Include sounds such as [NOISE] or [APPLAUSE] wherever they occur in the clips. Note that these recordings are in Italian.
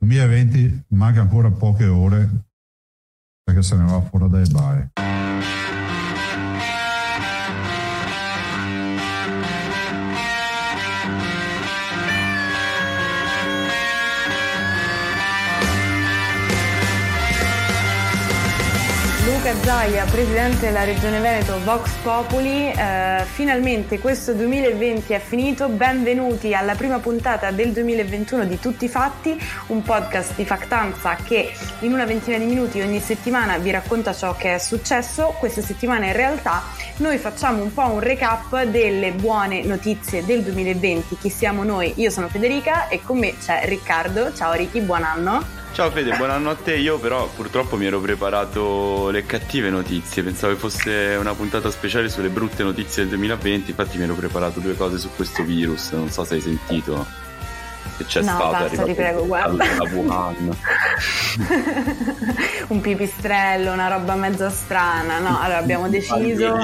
2020 manca ancora poche ore perché se ne va fuori dai bar. Zaia, presidente della Regione Veneto Vox Populi. Eh, finalmente questo 2020 è finito. Benvenuti alla prima puntata del 2021 di Tutti i Fatti, un podcast di Factanza che in una ventina di minuti ogni settimana vi racconta ciò che è successo. Questa settimana in realtà noi facciamo un po' un recap delle buone notizie del 2020. Chi siamo noi? Io sono Federica e con me c'è Riccardo. Ciao Ricky, buon anno. Ciao Fede, buon anno a te. Io però purtroppo mi ero preparato le cattive notizie, pensavo che fosse una puntata speciale sulle brutte notizie del 2020, infatti mi ero preparato due cose su questo virus, non so se hai sentito. Che c'è no, stato basta, ti prego, guarda. Wuhan. [LAUGHS] Un pipistrello, una roba mezza strana. No, allora abbiamo deciso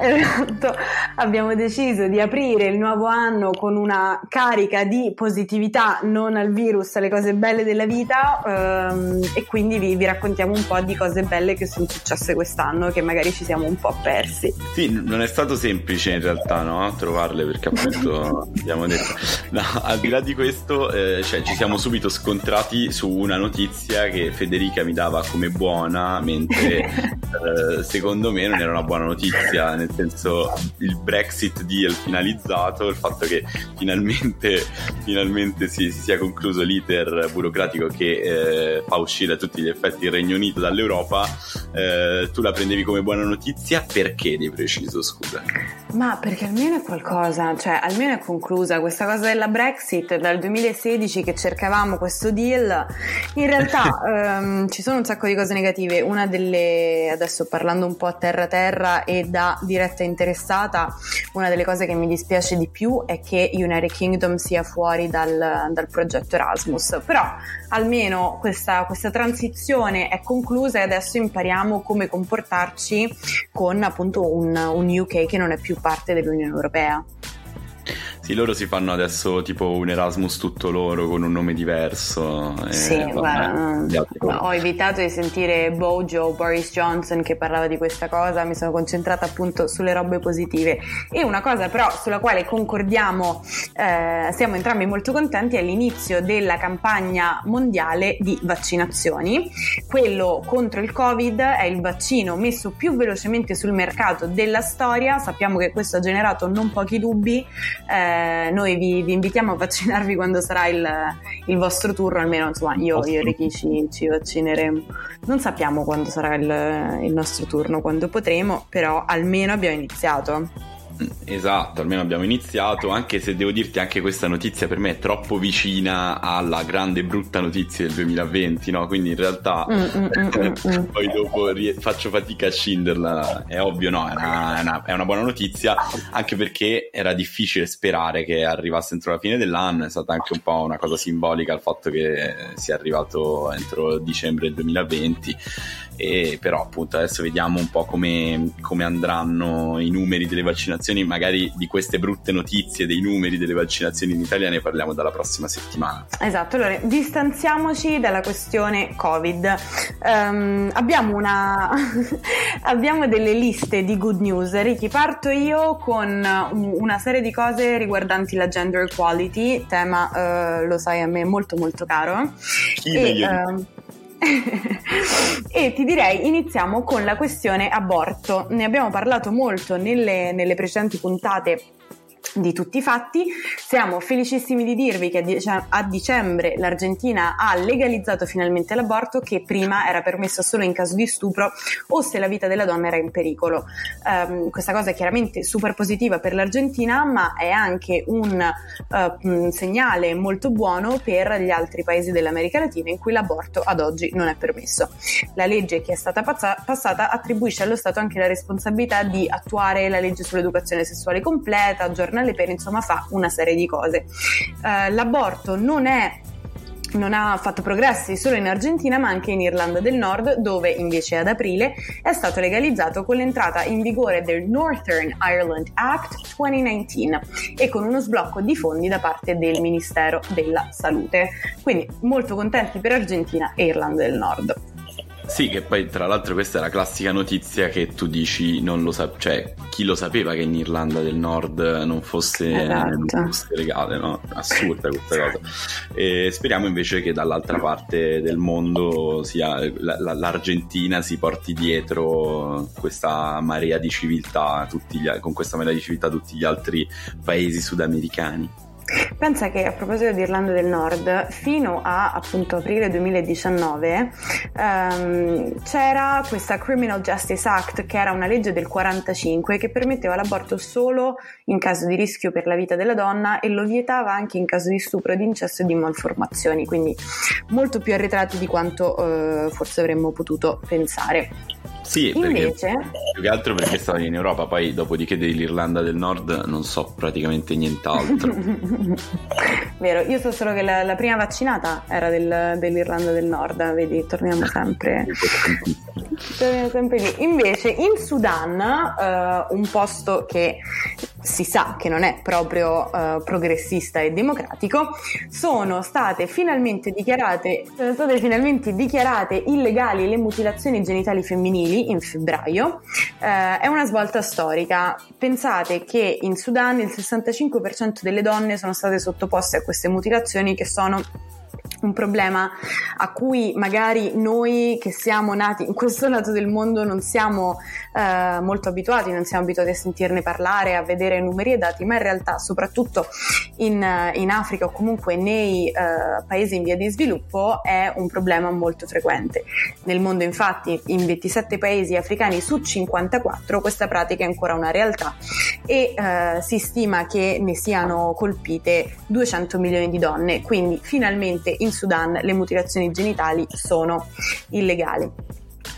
Esatto, abbiamo deciso di aprire il nuovo anno con una carica di positività, non al virus, alle cose belle della vita ehm, e quindi vi, vi, raccontiamo un po' di cose belle che sono successe quest'anno che magari ci siamo un po' persi. Sì, non è stato semplice in realtà no? trovarle perché appunto [LAUGHS] abbiamo detto, no, al di là di questo eh, cioè, ci siamo subito scontrati su una notizia che Federica mi dava come buona mentre [LAUGHS] eh, secondo me non era una buona notizia. Nel nel senso il Brexit deal finalizzato, il fatto che finalmente, finalmente si, si, sia concluso l'iter burocratico che eh, fa uscire a tutti gli effetti il Regno Unito dall'Europa, eh, tu la prendevi come buona notizia? Perché di preciso, scusa? Ma perché almeno è qualcosa, cioè almeno è conclusa. Questa cosa della Brexit dal 2016 che cercavamo questo deal, in realtà [LAUGHS] ehm, ci sono un sacco di cose negative, una delle, adesso parlando un po' a terra terra e da dire diretta interessata, una delle cose che mi dispiace di più è che United Kingdom sia fuori dal, dal progetto Erasmus, però almeno questa, questa transizione è conclusa e adesso impariamo come comportarci con appunto un, un UK che non è più parte dell'Unione Europea. Sì, loro si fanno adesso tipo un Erasmus tutto loro con un nome diverso. Sì, guarda, ho evitato di sentire Bojo o Boris Johnson che parlava di questa cosa, mi sono concentrata appunto sulle robe positive. E una cosa però sulla quale concordiamo, eh, siamo entrambi molto contenti, è l'inizio della campagna mondiale di vaccinazioni. Quello contro il Covid è il vaccino messo più velocemente sul mercato della storia, sappiamo che questo ha generato non pochi dubbi. Eh, eh, noi vi, vi, invitiamo a vaccinarvi quando sarà il, il vostro turno, almeno insomma io, io e Ricky ci, ci, vaccineremo. Non sappiamo quando sarà il, il nostro turno, quando potremo, però almeno abbiamo iniziato. Esatto, almeno abbiamo iniziato, anche se devo dirti anche questa notizia per me è troppo vicina alla grande brutta notizia del 2020, no? Quindi in realtà mm, mm, mm, [LAUGHS] poi dopo faccio fatica a scinderla, è ovvio no, è una, è, una, è una, buona notizia, anche perché era difficile sperare che arrivasse entro la fine dell'anno, è stata anche un po' una cosa simbolica il fatto che sia arrivato entro dicembre 2020 e però appunto adesso vediamo un po' come, come, andranno i numeri delle vaccinazioni, magari di queste brutte notizie dei numeri delle vaccinazioni in Italia ne parliamo dalla prossima settimana. Esatto, allora distanziamoci dalla questione Covid. Um, abbiamo, una... [LAUGHS] abbiamo delle liste di good news, Ricky, parto io con una serie di cose riguardanti la gender equality, tema uh, lo sai a me molto molto caro. Chi e, uh, [LAUGHS] e ti direi iniziamo con la questione aborto. Ne abbiamo parlato molto nelle, nelle precedenti puntate di tutti i fatti. Siamo felicissimi di dirvi che a dicembre l'Argentina ha legalizzato finalmente l'aborto che prima era permesso solo in caso di stupro o se la vita della donna era in pericolo. Um, questa cosa è chiaramente super positiva per l'Argentina, ma è anche un, uh, segnale molto buono per gli altri paesi dell'America Latina in cui l'aborto ad oggi non è permesso. La legge che è stata pazza- passata attribuisce allo Stato anche la responsabilità di attuare la legge sull'educazione sessuale completa, aggiornare giornale per insomma fa una serie di cose. Uh, l'aborto non è non ha fatto progressi solo in Argentina ma anche in Irlanda del Nord dove invece ad aprile è stato legalizzato con l'entrata in vigore del Northern Ireland Act 2019 e con uno sblocco di fondi da parte del Ministero della Salute. Quindi molto contenti per Argentina e Irlanda del Nord. Sì, che poi tra l'altro questa è la classica notizia che tu dici non lo sa, cioè chi lo sapeva che in Irlanda del Nord non fosse, esatto. non fosse legale, no? Assurda questa cosa. E speriamo invece che dall'altra parte del mondo sia la, la, l'Argentina si porti dietro questa marea di civiltà, gli, con questa marea di civiltà tutti gli altri paesi sudamericani. Pensa che a proposito di Irlanda del Nord, fino a appunto aprile 2019 ehm, c'era questa Criminal Justice Act che era una legge del 45 che permetteva l'aborto solo in caso di rischio per la vita della donna e lo vietava anche in caso di stupro, di incesto e di malformazioni, quindi molto più arretrati di quanto eh, forse avremmo potuto pensare. Sì, Invece... più che altro perché stavo in Europa, poi dopodiché dell'Irlanda del Nord non so praticamente nient'altro. [LAUGHS] Vero, io so solo che la, la prima vaccinata era del, dell'Irlanda del Nord, vedi, torniamo sempre, torniamo sempre lì. Invece in Sudan, uh, un posto che si sa che non è proprio uh, progressista e democratico, sono state finalmente dichiarate, sono state finalmente dichiarate illegali le mutilazioni genitali femminili in febbraio. Uh, è una svolta storica. Pensate che in Sudan il 65% delle donne sono state sottoposte a queste mutilazioni che sono un problema a cui magari noi che siamo nati in questo lato del mondo non siamo eh, molto abituati, non siamo abituati a sentirne parlare, a vedere numeri e dati, ma in realtà soprattutto in, in Africa o comunque nei eh, paesi in via di sviluppo è un problema molto frequente. Nel mondo infatti in 27 paesi africani su 54 questa pratica è ancora una realtà e eh, si stima che ne siano colpite 200 milioni di donne, quindi finalmente in Sudan le mutilazioni genitali sono illegali.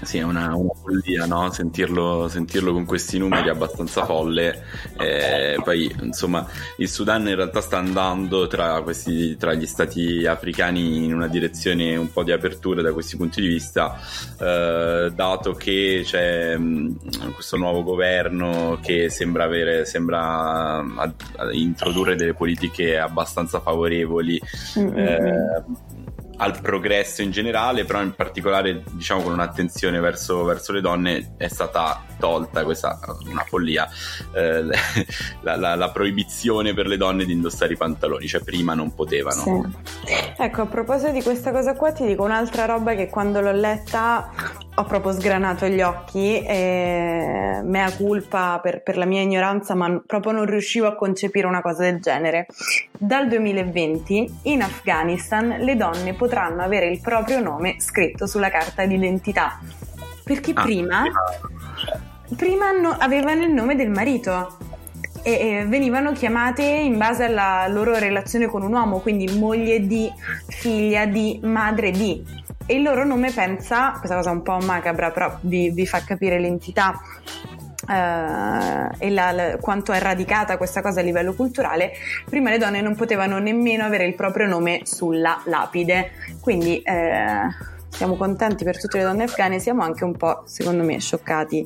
Sì, è una, una follia no? sentirlo, sentirlo, con questi numeri abbastanza folle. Eh, poi, insomma, il Sudan in realtà sta andando tra, questi, tra, gli stati africani in una direzione un po' di apertura da questi punti di vista, eh, dato che c'è mh, questo nuovo governo che sembra, avere, sembra a, a introdurre delle politiche abbastanza favorevoli. Mm-hmm. Eh, al progresso in generale, però in particolare diciamo con un'attenzione verso, verso le donne è stata tolta questa una follia eh, [LAUGHS] la, la, la, proibizione per le donne di indossare i pantaloni, cioè prima non potevano. Sì. Ecco, a proposito di questa cosa qua ti dico un'altra roba che quando l'ho letta ho proprio sgranato gli occhi e mea culpa per, per, la mia ignoranza, ma proprio non riuscivo a concepire una cosa del genere. Dal 2020 in Afghanistan le donne potranno avere il proprio nome scritto sulla carta d'identità. Perché ah, prima, prima no, avevano il nome del marito e, e venivano chiamate in base alla loro relazione con un uomo, quindi moglie di, figlia di, madre di e il loro nome pensa, questa cosa un po' macabra però vi, vi fa capire l'entità Uh, e la, la, quanto è radicata questa cosa a livello culturale, prima le donne non potevano nemmeno avere il proprio nome sulla lapide. Quindi eh, siamo contenti per tutte le donne afghane, siamo anche un po', secondo me, scioccati.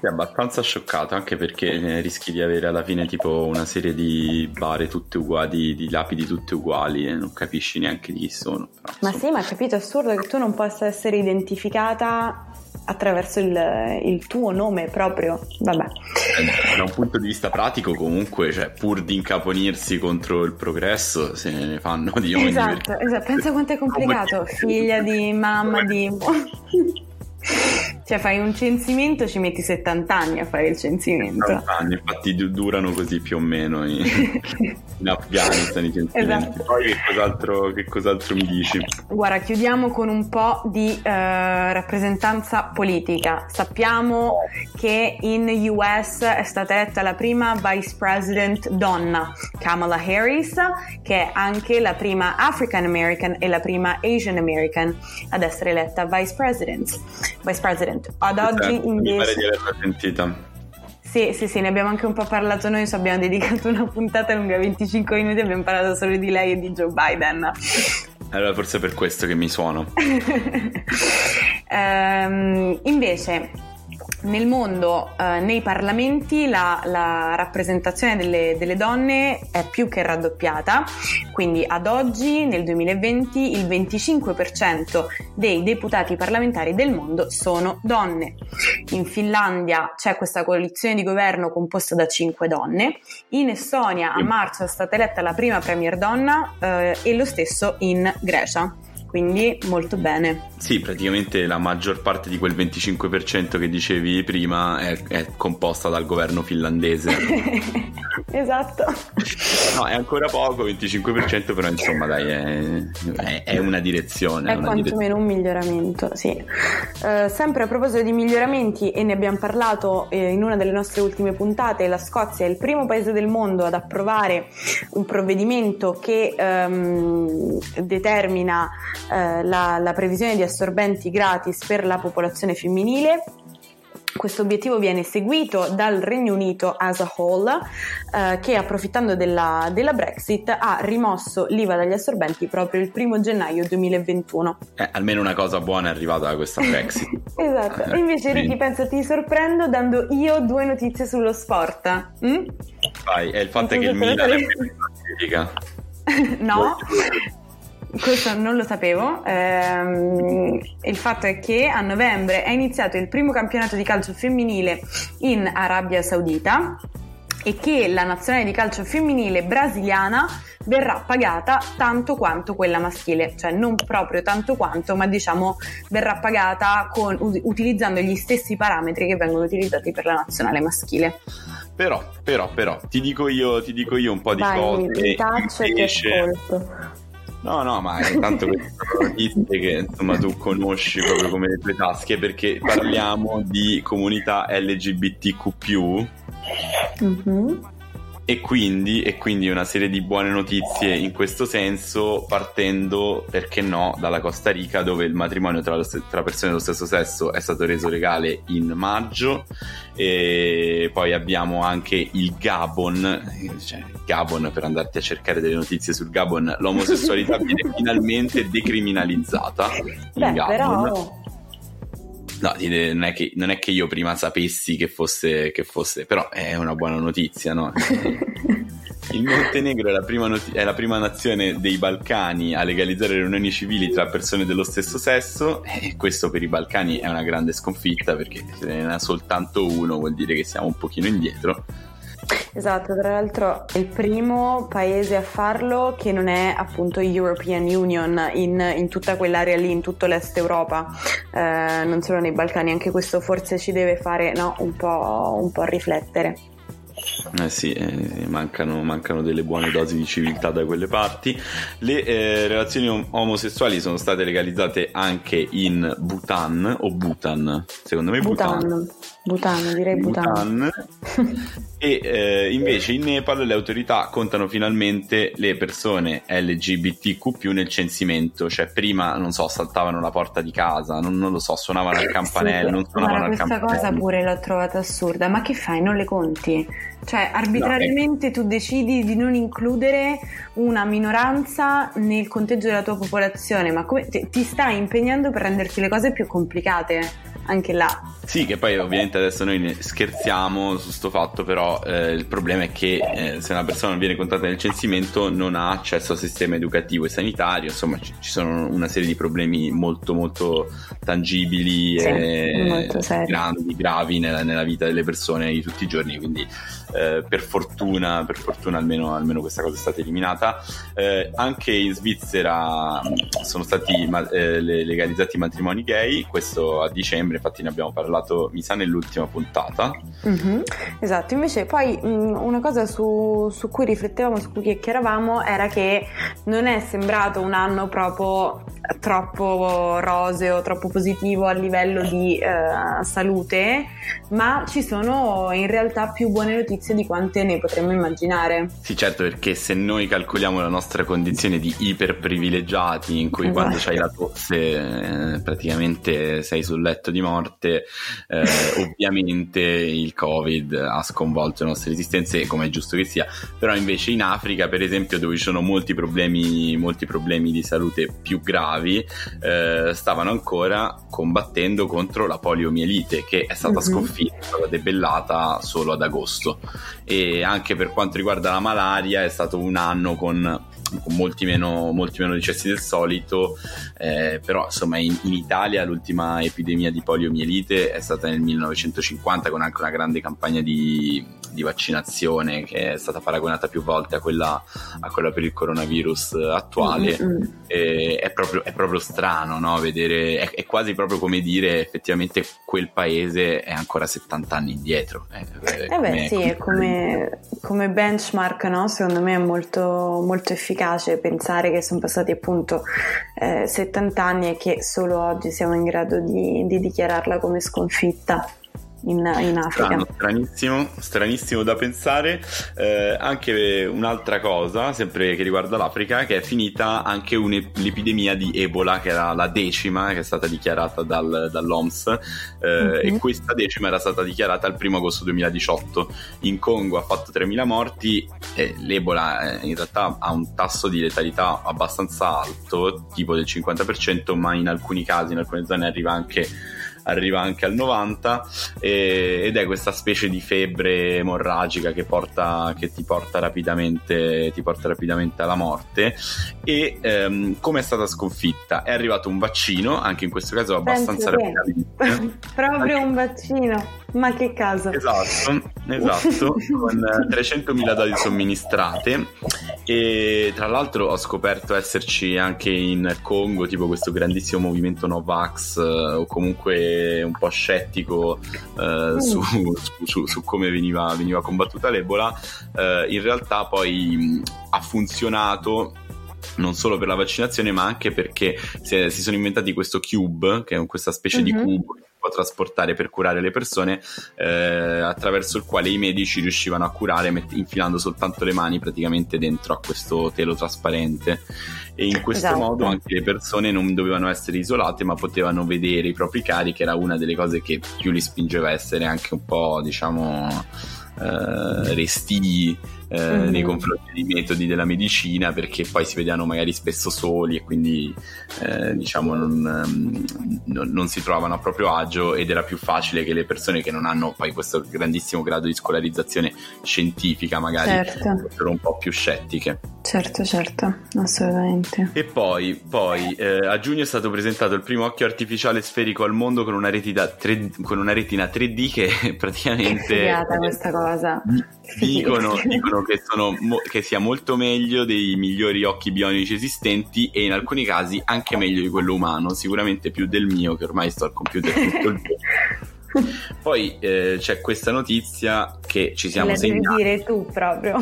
Sì, abbastanza scioccato, anche perché eh, rischi di avere alla fine tipo una serie di bare tutte uguali, di lapidi tutte uguali e non capisci neanche di chi sono. Però, ma sì, ma capito, è assurdo che tu non possa essere identificata attraverso il, il, tuo nome proprio. Vabbè. Eh, da un punto di vista pratico, comunque, cioè, pur di incaponirsi contro il progresso, se ne fanno di ogni. Esatto, esatto. pensa quanto è complicato. Figlia di mamma di. [LAUGHS] [LAUGHS] Cioè fai un censimento, ci metti 70 anni a fare il censimento. 70 anni, infatti durano così più o meno in, [LAUGHS] in Afghanistan i censimenti. Esatto. Poi che cos'altro, che cos'altro, mi dici? Guarda, chiudiamo con un po' di eh, rappresentanza politica. Sappiamo che in US è stata eletta la prima vice president donna, Kamala Harris, che è anche la prima African American e la prima Asian American ad essere eletta vice president. Vice president. Ad oggi invece... Mi pare di averla sentita. Sì, sì, sì, ne abbiamo anche un po' parlato noi, so, abbiamo dedicato una puntata lunga 25 minuti, abbiamo parlato solo di lei e di Joe Biden. Allora forse è per questo che mi suono. [LAUGHS] ehm, invece nel mondo, eh, nei parlamenti, la, la rappresentazione delle, delle, donne è più che raddoppiata, quindi ad oggi, nel 2020, il 25% dei deputati parlamentari del mondo sono donne. In Finlandia c'è questa coalizione di governo composta da 5 donne, in Estonia a marzo è stata eletta la prima premier donna eh, e lo stesso in Grecia quindi molto bene. Sì, praticamente la maggior parte di quel 25% che dicevi prima è, è composta dal governo finlandese. [LAUGHS] esatto. [LAUGHS] No, è ancora poco, 25%, però insomma dai, è, è, una direzione. È, quantomeno un miglioramento, sì. Uh, sempre a proposito di miglioramenti, e ne abbiamo parlato eh, in una delle nostre ultime puntate, la Scozia è il primo paese del mondo ad approvare un provvedimento che um, determina eh, la, la previsione di assorbenti gratis per la popolazione femminile questo obiettivo viene seguito dal Regno Unito as a whole, eh, che approfittando della, della, Brexit ha rimosso l'IVA dagli assorbenti proprio il primo gennaio 2021. Eh, almeno una cosa buona è arrivata da questa Brexit. [LAUGHS] esatto. E invece Ricky, penso ti sorprendo dando io due notizie sullo sport. Mm? Vai, è il fatto che il Milan è classifica. [LAUGHS] no, questo non lo sapevo. Ehm, il fatto è che a novembre è iniziato il primo campionato di calcio femminile in Arabia Saudita e che la nazionale di calcio femminile brasiliana verrà pagata tanto quanto quella maschile, cioè non proprio tanto quanto, ma diciamo verrà pagata con, utilizzando gli stessi parametri che vengono utilizzati per la nazionale maschile. Però, però, però, ti dico io, ti dico io un po' di Vai, cose. Mi taccio e ti ascolto. No, no, ma intanto queste sono notizie che insomma tu conosci proprio come le tue tasche perché parliamo di comunità LGBTQ. Mm-hmm. E quindi, e quindi, una serie di buone notizie in questo senso, partendo, perché no, dalla Costa Rica, dove il matrimonio tra, tra, persone dello stesso sesso è stato reso legale in maggio, e poi abbiamo anche il Gabon, cioè Gabon per andarti a cercare delle notizie sul Gabon, l'omosessualità [LAUGHS] viene finalmente decriminalizzata. Beh, in Gabon. Però No, non è, che, non è che io prima sapessi che fosse, che fosse, però è una buona notizia, no? [LAUGHS] Il Montenegro è la, prima not- è la prima nazione dei Balcani a legalizzare le unioni civili tra persone dello stesso sesso e questo per i Balcani è una grande sconfitta perché se ne ha soltanto uno vuol dire che siamo un pochino indietro Esatto, tra l'altro è il primo paese a farlo che non è appunto European Union in, in tutta quell'area lì, in tutto l'est Europa, eh, non solo nei Balcani, anche questo forse ci deve fare no, un, po', un po' riflettere. Eh sì, eh, mancano, mancano, delle buone dosi di civiltà da quelle parti. Le eh, relazioni omosessuali sono state legalizzate anche in Bhutan o Bhutan, secondo me Bhutan. Bhutan, Bhutan direi Bhutan. Bhutan. e eh, invece in Nepal le autorità contano finalmente le persone LGBTQ nel censimento, cioè prima, non so, saltavano la porta di casa, non, non lo so, suonavano al campanello, sì, non suonavano al campanello. Questa cosa pure l'ho trovata assurda, ma che fai, non le conti? Cioè, arbitrariamente no, tu decidi di non includere una minoranza nel conteggio della tua popolazione, ma come ti stai impegnando per renderti le cose più complicate? Anche là. Sì, che poi ovviamente adesso noi scherziamo su questo fatto, però eh, il problema è che eh, se una persona non viene contata nel censimento non ha accesso al sistema educativo e sanitario, insomma ci, ci sono una serie di problemi molto molto tangibili sì, e grandi, gravi nella, nella, vita delle persone di tutti i giorni, quindi eh, per fortuna, per fortuna almeno, almeno, questa cosa è stata eliminata. Eh, anche in Svizzera sono stati eh, legalizzati i matrimoni gay, questo a dicembre, infatti ne abbiamo parlato, mi sa, nell'ultima puntata. Mm-hmm. Esatto, invece poi mh, mm, una cosa su, su, cui riflettevamo, su cui chiacchieravamo, era che non è sembrato un anno proprio troppo roseo, troppo positivo a livello di eh, salute, ma ci sono in realtà più buone notizie di quante ne potremmo immaginare. Sì, certo, perché se noi calcoliamo la nostra condizione di iperprivilegiati, in cui esatto. quando c'hai la tosse eh, praticamente sei sul letto di morte, eh, [LAUGHS] ovviamente il Covid ha sconvolto le nostre resistenze, come è giusto che sia, però invece in Africa, per esempio, dove ci sono molti problemi, molti problemi di salute più gravi, eh, stavano ancora combattendo contro la poliomielite, che è stata mm-hmm. sconfitta, è stata debellata solo ad agosto. E anche per quanto riguarda la malaria, è stato un anno con con molti meno, molti meno decessi del solito, eh, però insomma in, in, Italia l'ultima epidemia di poliomielite è stata nel 1950 con anche una grande campagna di, di vaccinazione che è stata paragonata più volte a quella, a quella per il coronavirus attuale. Mm-hmm. è, proprio, è, proprio, strano no? vedere, è, è, quasi proprio come dire effettivamente quel paese è ancora 70 anni indietro. Eh, eh beh sì, è come, come benchmark no? secondo me è molto, molto efficace efficace pensare che sono passati appunto eh, 70 anni e che solo oggi siamo in grado di, di dichiararla come sconfitta in, in Africa. Strano, stranissimo, stranissimo da pensare. Eh, anche un'altra cosa, sempre che riguarda l'Africa, che è finita anche l'epidemia di Ebola, che era la decima, che è stata dichiarata dal, dall'OMS, eh, mm-hmm. e questa decima era stata dichiarata il 1 agosto 2018. In Congo ha fatto 3.000 morti, e l'Ebola eh, in realtà ha un tasso di letalità abbastanza alto, tipo del 50%, ma in alcuni casi, in alcune zone arriva anche arriva anche al 90 e, ed è questa specie di febbre emorragica che, porta, che ti, porta rapidamente, ti porta rapidamente alla morte e ehm, come è stata sconfitta? È arrivato un vaccino, anche in questo caso abbastanza rapidamente. [LAUGHS] Proprio un vaccino. Ma che caso. Esatto, esatto, con 300.000 dosi somministrate e tra l'altro ho scoperto esserci anche in Congo tipo questo grandissimo movimento Novax eh, o comunque un po' scettico eh, mm. su, su, su, come veniva, veniva combattuta l'Ebola. Eh, in realtà poi ha funzionato non solo per la vaccinazione ma anche perché si, si sono inventati questo cube che è questa specie mm-hmm. di mhm. cubo può trasportare per curare le persone, eh, attraverso il quale i medici riuscivano a curare met- infilando soltanto le mani praticamente dentro a questo telo trasparente. E in questo esatto. modo anche le persone non dovevano essere isolate, ma potevano vedere i propri cari, che era una delle cose che più li spingeva a essere anche un po', diciamo, eh, restii eh, mm-hmm. nei confronti dei metodi della medicina perché poi si vedevano magari spesso soli e quindi eh, diciamo non, ehm, non, non, si trovavano a proprio agio ed era più facile che le persone che non hanno poi questo grandissimo grado di scolarizzazione scientifica magari certo. fossero un po' più scettiche. Certo, certo, assolutamente. E poi, poi eh, a giugno è stato presentato il primo occhio artificiale sferico al mondo con una retina, 3D, con una retina 3D che [LAUGHS] praticamente... È questa cosa. Dicono, [LAUGHS] dicono che, sono, che, sia molto meglio dei migliori occhi bionici esistenti e in alcuni casi anche meglio di quello umano, sicuramente più del mio che ormai sto al computer tutto il giorno. [LAUGHS] [LAUGHS] Poi eh, c'è questa notizia che ci siamo la segnati. La devi dire tu proprio.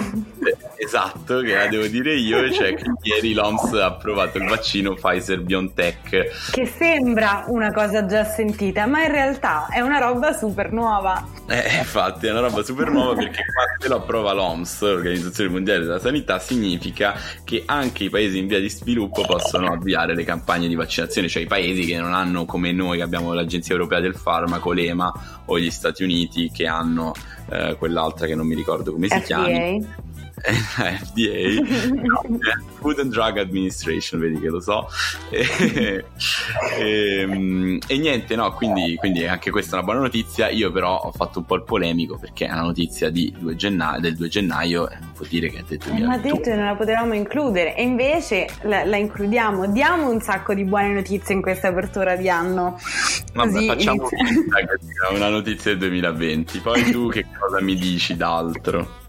Esatto, che la devo dire io, cioè che ieri l'OMS ha approvato il vaccino Pfizer BioNTech. Che sembra una cosa già sentita, ma in realtà è una roba super nuova. Eh, infatti è una roba super nuova perché quando lo approva l'OMS, l'Organizzazione Mondiale della Sanità, significa che anche i paesi in via di sviluppo possono avviare le campagne di vaccinazione, cioè i paesi che non hanno come noi che abbiamo l'Agenzia Europea del Farmaco, l'EMA, O gli Stati Uniti che hanno eh, quell'altra che non mi ricordo come si FDA. chiama. FDA, [LAUGHS] no, Food and Drug Administration, vedi che lo so. E, [LAUGHS] e, ehm, e niente, no, quindi, quindi, anche questa è una buona notizia. Io però ho fatto un po' il polemico perché è una notizia 2 gennaio, del 2 gennaio, vuol dire che è del 2021. Ma ha detto che non la potevamo includere e invece la, la, includiamo. Diamo un sacco di buone notizie in questa apertura di anno. Vabbè, Così facciamo una notizia del 2020. Poi tu che cosa mi dici d'altro?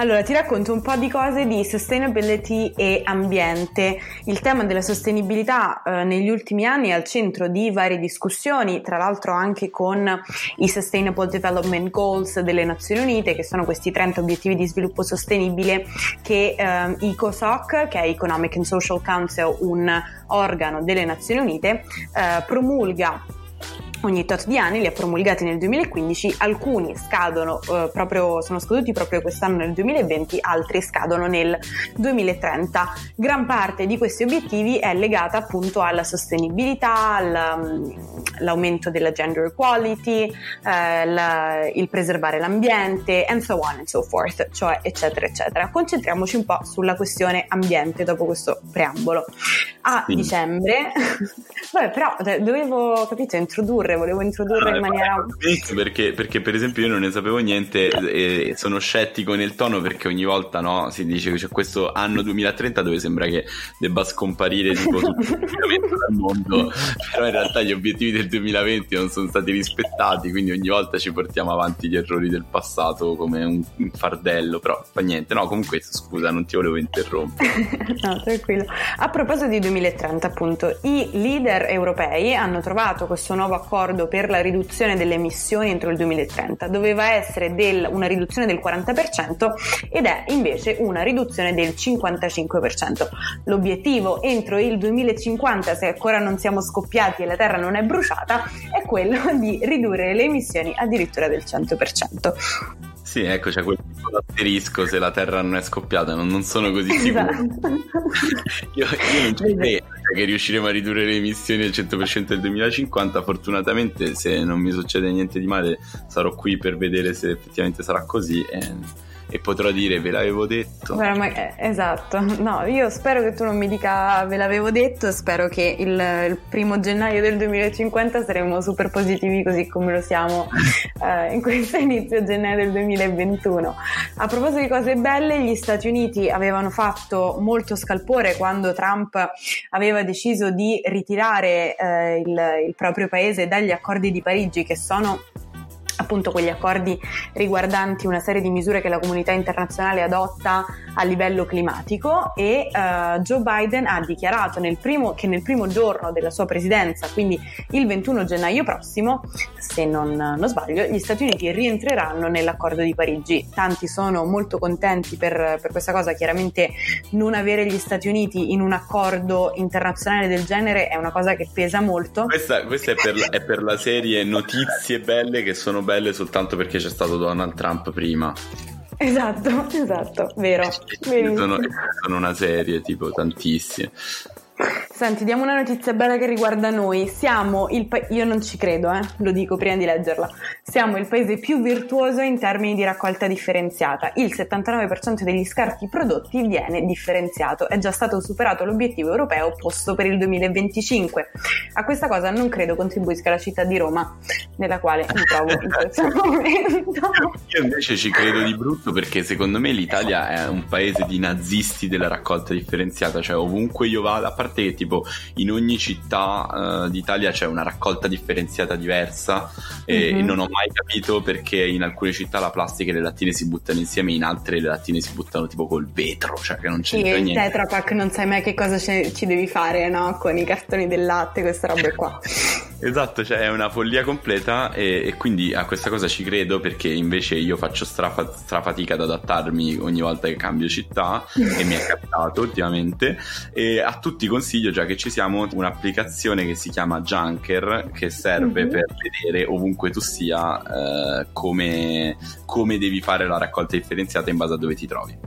Allora, ti racconto un po' di cose di sustainability e ambiente. Il tema della sostenibilità eh, negli ultimi anni è al centro di varie discussioni, tra l'altro anche con i Sustainable Development Goals delle Nazioni Unite, che sono questi 30 obiettivi di sviluppo sostenibile che eh, ECOSOC, che è Economic and Social Council, un organo delle Nazioni Unite, eh, promulga ogni tot di anni, li ha promulgati nel 2015, alcuni scadono eh, proprio, sono scaduti proprio quest'anno nel 2020, altri scadono nel 2030. Gran parte di questi obiettivi è legata appunto alla sostenibilità, all'aumento mm, della gender equality, eh, la, il preservare l'ambiente and so on and so forth, cioè eccetera eccetera. Concentriamoci un po' sulla questione ambiente dopo questo preambolo. A sì. dicembre, [LAUGHS] vabbè però dovevo, capito, introdurre introdurre, volevo introdurre no, in maniera... Perché, perché, per esempio io non ne sapevo niente e sono scettico nel tono perché ogni volta no, si dice che c'è questo anno 2030 dove sembra che debba scomparire tipo [LAUGHS] tutto il dal mondo, però in realtà gli obiettivi del 2020 non sono stati rispettati, quindi ogni volta ci portiamo avanti gli errori del passato come un, un fardello, però fa niente, no comunque scusa non ti volevo interrompere. [LAUGHS] no, tranquillo. A proposito di 2030 appunto, i leader europei hanno trovato questo nuovo accordo accordo per la riduzione delle emissioni entro il 2030 doveva essere del, una riduzione del 40% ed è invece una riduzione del 55%. L'obiettivo entro il 2050, se ancora non siamo scoppiati e la Terra non è bruciata, è quello [LAUGHS] di ridurre le emissioni addirittura del 100%. Sì, ecco, c'è quel piccolo asterisco se la Terra non è scoppiata, non, non sono così sicuro. Esatto. [LAUGHS] io, io, non ci credo che riusciremo a ridurre le emissioni al 100% del 2050. Fortunatamente, se non mi succede niente di male, sarò qui per vedere se effettivamente sarà così. E e potrò dire ve l'avevo detto. Beh, ma, eh, esatto, no, io spero che tu non mi dica ve l'avevo detto, spero che il, il primo gennaio del 2050 saremo super positivi così come lo siamo [LAUGHS] eh, in questo inizio gennaio del 2021. A proposito di cose belle, gli Stati Uniti avevano fatto molto scalpore quando Trump aveva deciso di ritirare eh, il, il proprio paese dagli accordi di Parigi che sono appunto quegli accordi riguardanti una serie di misure che la comunità internazionale adotta a livello climatico e uh, Joe Biden ha dichiarato nel primo, che nel primo giorno della sua presidenza, quindi il 21 gennaio prossimo, se non, non sbaglio, gli Stati Uniti rientreranno nell'accordo di Parigi. Tanti sono molto contenti per, per questa cosa, chiaramente non avere gli Stati Uniti in un accordo internazionale del genere è una cosa che pesa molto. Questa, questa è, per la, è per la serie notizie belle che sono belle soltanto perché c'è stato Donald Trump prima. Esatto, [LAUGHS] esatto, vero. Sono, sono una serie, tipo tantissime. Senti, diamo una notizia bella che riguarda noi. Siamo il paese, io non ci credo, eh, lo dico prima di leggerla. Siamo il paese più virtuoso in termini di raccolta differenziata. Il 79% degli scarti prodotti viene differenziato. È già stato superato l'obiettivo europeo posto per il 2025. A questa cosa non credo contribuisca la città di Roma, nella quale mi trovo in questo [LAUGHS] momento. Io invece ci credo di brutto perché secondo me l'Italia è un paese di nazisti della raccolta differenziata, cioè ovunque io vada, a parte che tipo in ogni città uh, d'Italia c'è una raccolta differenziata diversa e, mm-hmm. e, non ho mai capito perché in alcune città la plastica e le lattine si buttano insieme, in altre le lattine si buttano tipo col vetro, cioè che non c'entra sì, niente. il Tetra Pak non sai mai che cosa ci devi fare, no? Con i cartoni del latte, queste robe qua. [LAUGHS] Esatto, cioè è una follia completa e, e, quindi a questa cosa ci credo perché invece io faccio strafa, strafatica ad adattarmi ogni volta che cambio città e mi è capitato ultimamente e a tutti consiglio già che ci siamo un'applicazione che si chiama Junker che serve mm-hmm. per vedere ovunque tu sia eh, come, come devi fare la raccolta differenziata in base a dove ti trovi.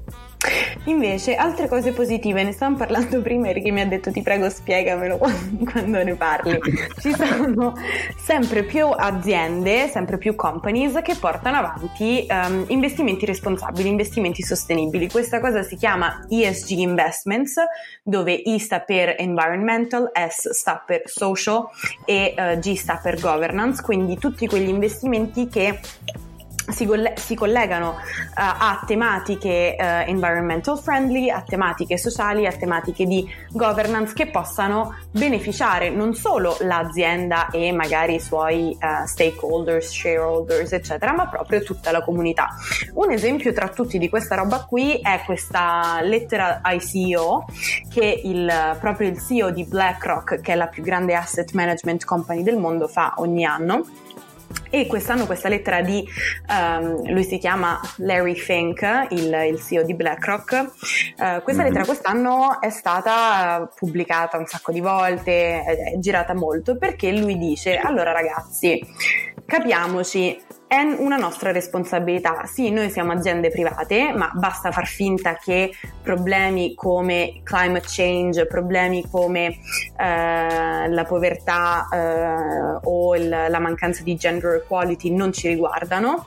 Invece, altre cose positive, ne stavamo parlando prima Enrico mi ha detto ti prego spiegamelo [LAUGHS] quando ne parli. Ci sono sempre più aziende, sempre più companies che portano avanti um, investimenti responsabili, investimenti sostenibili. Questa cosa si chiama ESG Investments, dove I sta per Environmental, S sta per Social e uh, G sta per Governance, quindi tutti quegli investimenti che si, coll- si, collegano uh, a tematiche uh, environmental friendly, a tematiche sociali, a tematiche di governance che possano beneficiare non solo l'azienda e magari i suoi uh, stakeholders, shareholders, eccetera, ma proprio tutta la comunità. Un esempio tra tutti di questa roba qui è questa lettera ai CEO che il, proprio il CEO di BlackRock, che è la più grande asset management company del mondo, fa ogni anno e quest'anno questa lettera di, um, lui si chiama Larry Fink, il, il CEO di BlackRock, uh, questa mm-hmm. lettera quest'anno è stata pubblicata un sacco di volte, è girata molto perché lui dice, allora ragazzi, capiamoci, è una nostra responsabilità. Sì, noi siamo aziende private, ma basta far finta che problemi come climate change, problemi come eh, la povertà eh, o il, la mancanza di gender equality non ci riguardano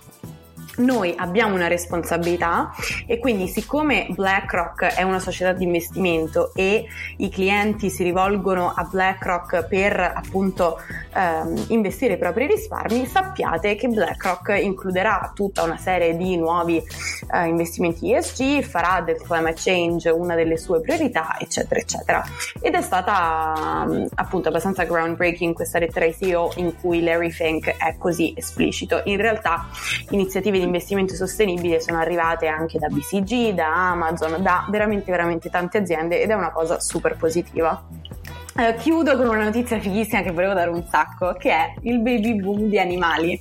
noi abbiamo una responsabilità e quindi siccome BlackRock è una società di investimento e i clienti si rivolgono a BlackRock per appunto ehm, investire i propri risparmi, sappiate che BlackRock includerà tutta una serie di nuovi eh, investimenti ESG, farà del climate change una delle sue priorità, eccetera, eccetera. Ed è stata appunto abbastanza groundbreaking questa lettera ai CEO in cui Larry Fink è così esplicito. In realtà iniziative di investimento sostenibile sono arrivate anche da BCG, da Amazon, da veramente veramente tante aziende ed è una cosa super positiva. Uh, chiudo con una notizia fighissima che volevo dare un sacco, che è il baby boom di animali.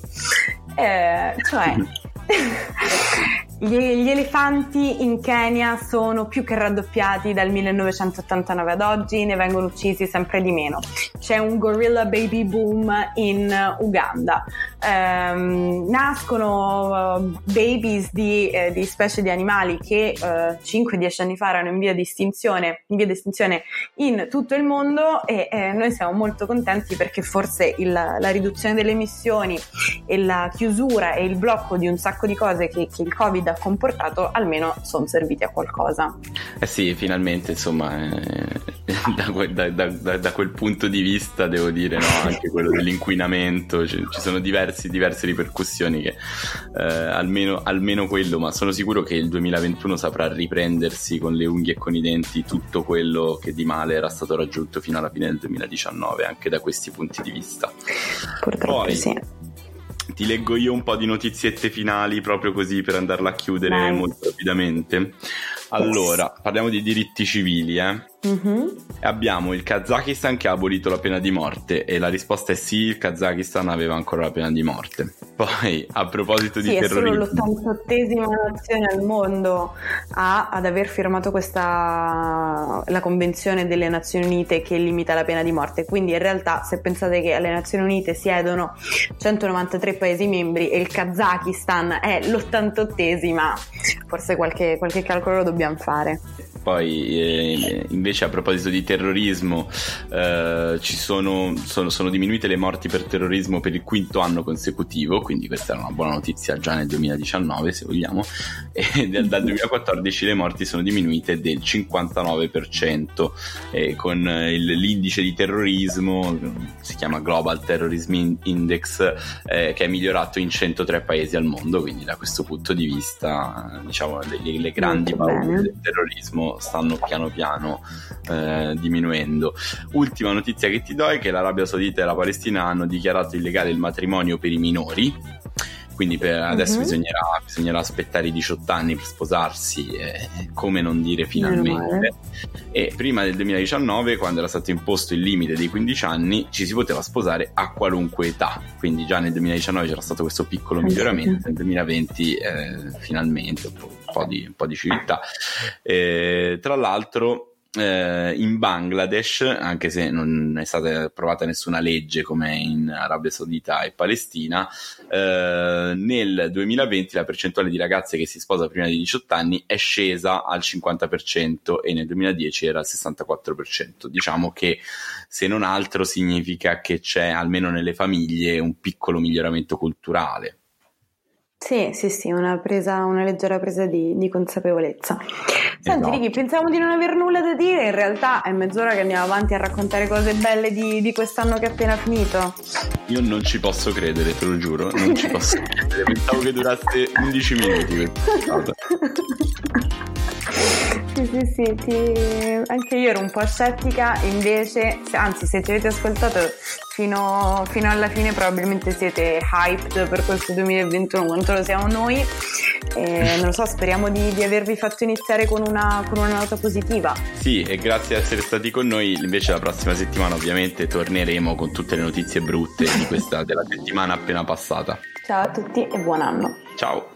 Eh, cioè, [LAUGHS] [LAUGHS] Gli, gli, elefanti in Kenya sono più che raddoppiati dal 1989 ad oggi, ne vengono uccisi sempre di meno. C'è un gorilla baby boom in Uganda. Um, nascono uh, babies di, eh, di, specie di animali che eh, 5-10 anni fa erano in via di estinzione in, via di estinzione in tutto il mondo e eh, noi siamo molto contenti perché forse il, la riduzione delle emissioni e la chiusura e il blocco di un sacco di cose che, che il Covid Covid ha comportato almeno sono serviti a qualcosa. Eh sì, finalmente insomma eh, [LAUGHS] da, da, da, da, quel punto di vista devo dire no, anche quello dell'inquinamento, ci, ci sono diversi, diverse ripercussioni che eh, almeno, almeno quello, ma sono sicuro che il 2021 saprà riprendersi con le unghie e con i denti tutto quello che di male era stato raggiunto fino alla fine del 2019 anche da questi punti di vista. Purtroppo Poi, sì ti leggo io un po' di notiziette finali proprio così per andarla a chiudere Vai. molto rapidamente. Allora, parliamo di diritti civili, eh. Mm-hmm. Abbiamo il Kazakistan che ha abolito la pena di morte e la risposta è sì, il Kazakistan aveva ancora la pena di morte. Poi, a proposito sì, di terrorismo... Sì, è solo l'88esima nazione al mondo a, ad aver firmato questa la Convenzione delle Nazioni Unite che limita la pena di morte. Quindi in realtà se pensate che alle Nazioni Unite siedono 193 paesi membri e il Kazakistan è l'88esima, forse qualche, qualche calcolo lo dobbiamo fare. Poi eh, invece a proposito di terrorismo eh, ci sono, sono, sono, diminuite le morti per terrorismo per il quinto anno consecutivo, quindi questa era una buona notizia già nel 2019 se vogliamo, e [LAUGHS] dal, dal 2014 le morti sono diminuite del 59% e con il, l'indice di terrorismo, si chiama Global Terrorism Index, eh, che è migliorato in 103 paesi al mondo, quindi da questo punto di vista diciamo le, le grandi paure del terrorismo stanno piano piano eh, diminuendo. Ultima notizia che ti do è che l'Arabia Saudita e la Palestina hanno dichiarato illegale il matrimonio per i minori quindi adesso uh-huh. bisognerà, bisognerà, aspettare i 18 anni per sposarsi, eh, come non dire finalmente. E prima del 2019, quando era stato imposto il limite dei 15 anni, ci si poteva sposare a qualunque età. Quindi già nel 2019 c'era stato questo piccolo miglioramento, nel 2020 eh, finalmente un po', di, un po' di civiltà. Eh, tra l'altro eh, in Bangladesh, anche se non è stata approvata nessuna legge come in Arabia Saudita e Palestina, eh, nel 2020 la percentuale di ragazze che si sposa prima di 18 anni è scesa al 50% e nel 2010 era al 64%. Diciamo che se non altro significa che c'è almeno nelle famiglie un piccolo miglioramento culturale. Sì, sì, sì, una, presa, una leggera presa di, di consapevolezza. Senti, esatto. Ricky, pensavamo di non aver nulla da dire, in realtà è mezz'ora che andiamo avanti a raccontare cose belle di, di quest'anno che è appena finito. Io non ci posso credere, te lo giuro, non ci posso [LAUGHS] credere, pensavo che durasse 11 minuti [LAUGHS] Sì, sì, sì, ti... anche io ero un po' scettica, invece, anzi se ci avete ascoltato fino, fino, alla fine probabilmente siete hyped per questo 2021 quanto lo siamo noi. E, non lo so, speriamo di, di avervi fatto iniziare con una, con una, nota positiva. Sì, e grazie di essere stati con noi. Invece la prossima settimana ovviamente torneremo con tutte le notizie brutte di questa, della settimana appena passata. Ciao a tutti e buon anno. Ciao.